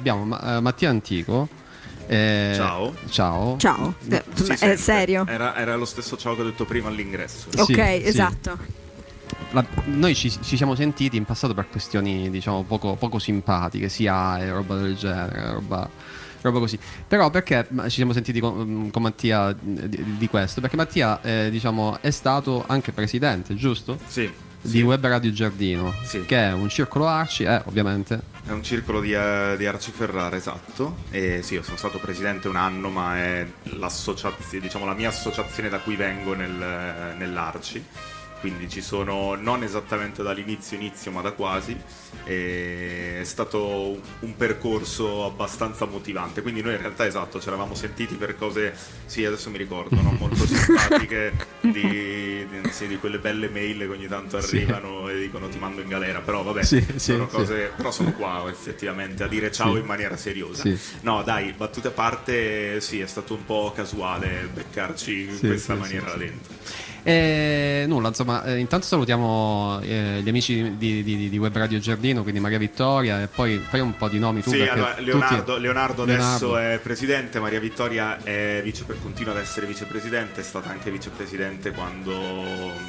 abbiamo uh, Mattia Antico. Eh, ciao. Ciao. Ciao. Eh, sì, è serio? Era, era, lo stesso ciao che ho detto prima all'ingresso. Ok, sì, esatto. La, noi ci, ci, siamo sentiti in passato per questioni, diciamo, poco, poco simpatiche, sia e roba del genere, roba roba così. Però perché ci siamo sentiti con, mm, con Mattia di, di, questo? Perché Mattia, eh, diciamo, è stato anche presidente, giusto? Sì. Di sì. Web Radio Giardino, sì. che è un circolo Arci, eh, ovviamente. È un circolo di, uh, di Arci Ferrara, esatto. E sì, io sono stato presidente un anno, ma è diciamo, la mia associazione da cui vengo nel, nell'Arci quindi ci sono non esattamente dall'inizio inizio ma da quasi è stato un percorso abbastanza motivante. Quindi noi in realtà esatto ci eravamo sentiti per cose sì adesso mi ricordo no? molto simpatiche di, di, sì, di, quelle belle mail che ogni tanto arrivano sì. e dicono ti mando in galera. Però vabbè sì, sono cose però sono qua effettivamente a dire ciao in maniera seriosa. No dai battute a parte sì è stato un po' casuale beccarci in questa maniera là dentro e nulla, insomma, eh, intanto salutiamo eh, gli amici di, di, di, Web Radio Giardino, quindi Maria Vittoria, e poi fai un po' di nomi tu. Sì, allora, Leonardo, tutti... Leonardo, adesso Leonardo. è presidente, Maria Vittoria vice, continua ad essere vicepresidente, è stata anche vicepresidente quando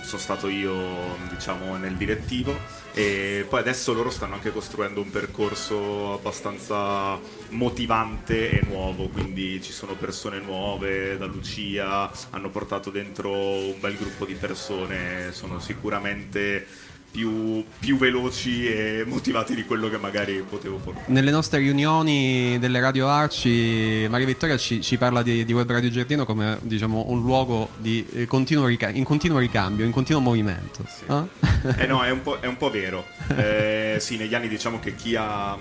sono stato io, diciamo, nel direttivo. E poi adesso loro stanno anche costruendo un percorso abbastanza motivante e nuovo, quindi ci sono persone nuove, da Lucia, hanno portato dentro un bel gruppo di persone, sono sicuramente più, più, veloci e motivati di quello che magari potevo portare. Nelle nostre riunioni delle Radio Arci, Maria Vittoria ci, ci parla di, di, Web Radio Giardino come diciamo, un luogo di, eh, continuo rica- in continuo ricambio, in continuo movimento. Sì. Eh? eh no, è un po', è un po vero. Eh, sì, negli anni diciamo che chi ha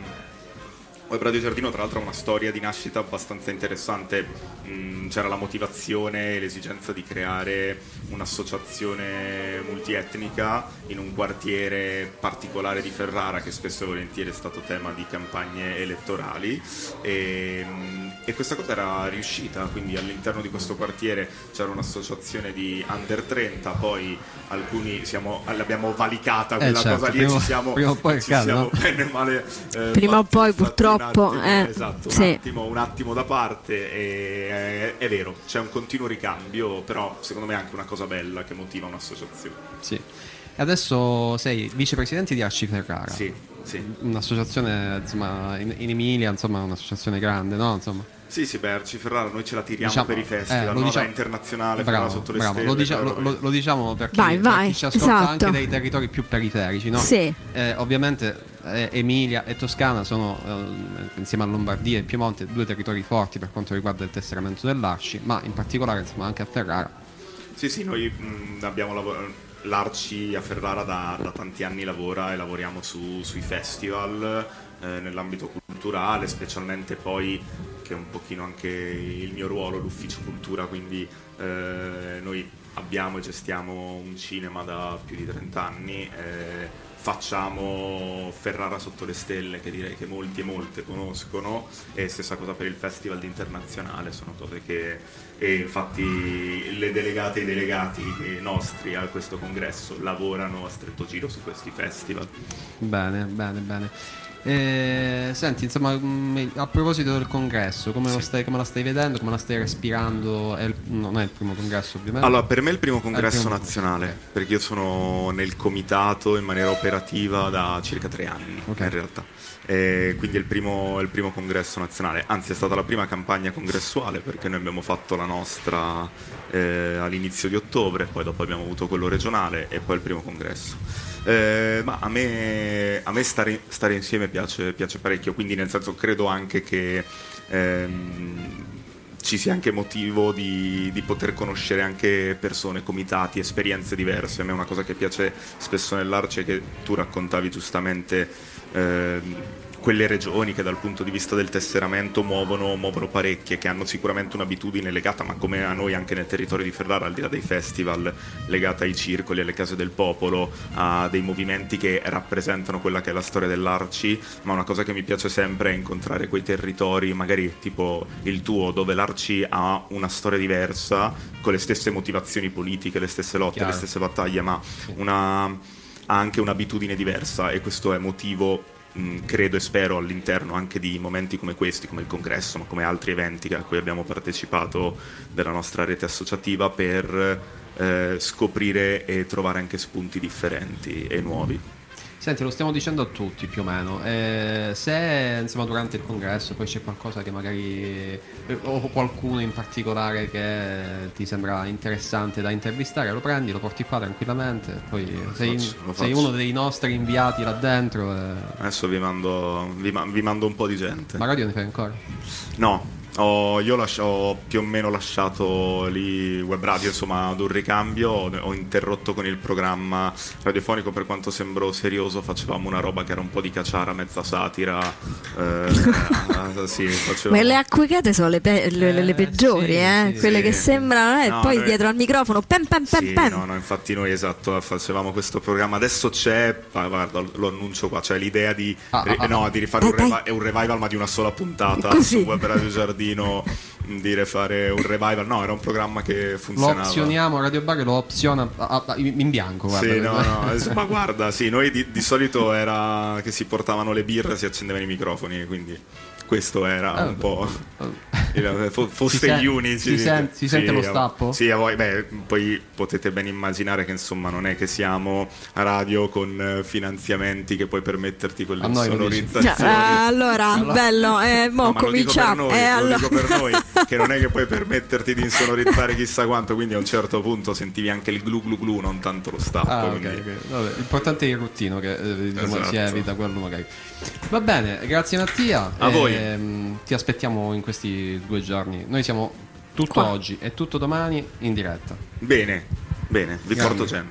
Radio Giardino tra l'altro ha una storia di nascita abbastanza interessante, mm, c'era la motivazione e l'esigenza di creare un'associazione multietnica in un quartiere particolare di Ferrara che spesso e volentieri è stato tema di campagne elettorali. E, mm, e questa cosa era riuscita, quindi all'interno di questo quartiere c'era un'associazione di under 30, poi alcuni siamo, l'abbiamo valicata quella eh certo, cosa lì prima, e ci siamo, prima o poi, ci siamo bene male eh, prima o poi purtroppo attimo, eh, esatto, sì. un, attimo, un, attimo, da parte e è, è, vero, c'è un continuo ricambio, però secondo me è anche una cosa bella che motiva un'associazione. Sì. E adesso sei vicepresidente di Arci Ferrara. Sì, sì. Un'associazione insomma, in, in Emilia, insomma, un'associazione grande, no? Insomma. Sì, sì, beh, Arci Ferrara noi ce la tiriamo diciamo, per i festival, eh, lo diciamo, internazionale, bravo, sotto le bravo, stelle. Lo, dicia, lo, lo, diciamo perché vai, vai, chi ci ascolta esatto. anche dai territori più periferici, no? Sì. Eh, ovviamente eh, Emilia e Toscana sono, eh, insieme a Lombardia e Piemonte, due territori forti per quanto riguarda il tesseramento dell'Arci, ma in particolare insomma, anche a Ferrara. Sì, sì, noi mh, abbiamo lavorato l'Arci a Ferrara da, da, tanti anni lavora e lavoriamo su, sui festival eh, nell'ambito culturale, specialmente poi che è un pochino anche il mio ruolo, l'ufficio cultura, quindi eh, noi abbiamo e gestiamo un cinema da più di 30 anni. Eh, facciamo Ferrara sotto le stelle che direi che molti e molte conoscono e stessa cosa per il festival internazionale sono cose che e infatti le delegate e i delegati nostri a questo congresso lavorano a stretto giro su questi festival bene bene bene eh, senti, insomma, mm, a proposito del congresso, come, sì. stai, come, la stai vedendo, come la stai respirando? È il, non è il primo congresso, ovviamente. Allora, per me è il primo congresso il primo nazionale, congresso. perché io sono nel comitato in maniera operativa da circa tre anni, okay. in realtà. E quindi è il, primo, è il primo congresso nazionale, anzi è stata la prima campagna congressuale perché noi abbiamo fatto la nostra eh, all'inizio di ottobre, poi dopo abbiamo avuto quello regionale e poi il primo congresso. Eh, ma a me, a me stare, stare, insieme piace, piace, parecchio, quindi nel senso credo anche che ehm, ci sia anche motivo di, di, poter conoscere anche persone, comitati, esperienze diverse. A me è una cosa che piace spesso nell'Arce che tu raccontavi giustamente. Ehm, quelle regioni che dal punto di vista del tesseramento muovono, muovono parecchie, che hanno sicuramente un'abitudine legata, ma come a noi anche nel territorio di Ferrara, al di là dei festival, legata ai circoli, alle case del popolo, a dei movimenti che rappresentano quella che è la storia dell'Arci, ma una cosa che mi piace sempre è incontrare quei territori, magari tipo il tuo, dove l'Arci ha una storia diversa, con le stesse motivazioni politiche, le stesse lotte, Chiaro. le stesse battaglie, ma una, ha anche un'abitudine diversa e questo è motivo mh, credo e spero all'interno anche di momenti come questi, come il congresso, ma come altri eventi a cui abbiamo partecipato della nostra rete associativa per eh, scoprire e trovare anche spunti differenti e nuovi. Senti, lo stiamo dicendo a tutti più o meno. Eh, se insomma, durante il congresso poi c'è qualcosa che magari eh, o qualcuno in particolare che ti sembra interessante da intervistare, lo prendi, lo porti qua tranquillamente. Poi Lo sei, faccio, sei uno dei nostri inviati là dentro. E... Adesso vi mando, vi vi mando un po' di gente. Ma radio ne fai ancora? No, ho, io lasci- ho più o meno lasciato lì web radio insomma ad un ricambio, ho, ho interrotto con il programma radiofonico per quanto sembrò serioso, facevamo una roba che era un po' di cacciara, mezza satira, eh, sì, facevamo- Ma le acquicate sono le, pe- le- le- le Eh, peggiori, sì, eh? sì, quelle sì. che sembrano, eh, No, poi noi- dietro al microfono, pem pem Sì, pem. no, no, infatti noi esatto, facevamo questo programma. Adesso c'è, ah, guarda, lo annuncio qua, c'è l'idea di, Ah, ah, ah. no, di rifare un, Dai, revi- è un revival ma di una sola puntata Così. su Web Radio Giardino, mh, di rifare un revival. No, era un programma che Lo funzionava. opzioniamo, Radio Bar lo opziona a- a- in bianco. Guarda. Sì, no, no, eh, ma guarda, sì, noi di, di solito era che si portavano le birre e si accendevano i microfoni, quindi questo era Ah, un po' il- fo- foste Si sen- gli unici. si sen- si sente lo a- stappo? Sì, a voi, beh, poi potete ben immaginare che insomma non è che siamo a radio con eh, finanziamenti che puoi permetterti con A le noi lo dici. Cioè, sonorizzazioni. eh, allora, bello, eh, mo No, ma lo dico per cominciamo. noi, eh, lo allora. che non è che puoi permetterti di insonorizzare chissà quanto, quindi a un certo punto sentivi anche il glu glu glu, non tanto lo stappo. Ah, quindi- ok. Vabbè, l'importante è il ruttino che eh, diciamo, si Esatto. evita quello magari. Va bene, grazie Mattia. A voi. Ehm, Ti aspettiamo in questi due giorni. Noi siamo tutto Qua. oggi e tutto domani in diretta. Bene, bene, vi porto gente.